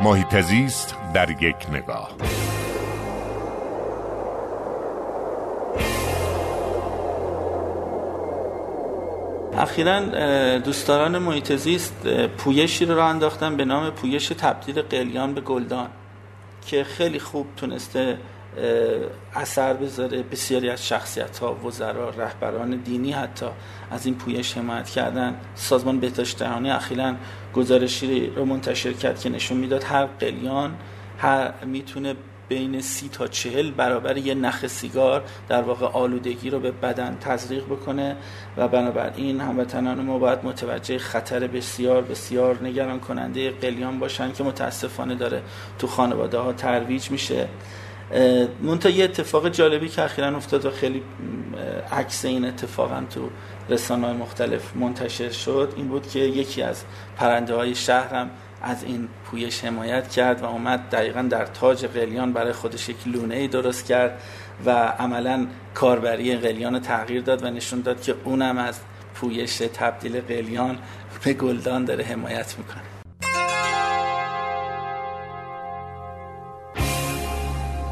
محیط زیست در یک نگاه. اخیرا دوستداران محیط زیست پویشی رو راه انداختن به نام پویش تبدیل قلیان به گلدان که خیلی خوب تونسته اثر بذاره بسیاری از شخصیت ها وزرا رهبران دینی حتی از این پویش حمایت کردن. سازمان بهداشت جهانی اخیرا گزارشی رو منتشر کرد که نشون می‌داد هر قلیان هر می‌تونه بین سی تا چهل برابر یه نخ سیگار در واقع آلودگی رو به بدن تزریق بکنه و بنابراین هموطنان ما باید متوجه خطر بسیار بسیار نگران کننده قلیان باشن که متاسفانه داره تو خانواده ها ترویج میشه. منتها یه اتفاق جالبی که اخیرا افتاد و خیلی عکس این اتفاقا تو رسانه های مختلف منتشر شد این بود که یکی از پرنده های شهرم از این پویش حمایت کرد و اومد دقیقا در تاج قلیان برای خودش یک لونه ای درست کرد و عملا کاربری قلیان رو تغییر داد و نشون داد که اونم از پویش تبدیل قلیان به گلدان داره حمایت می‌کنه.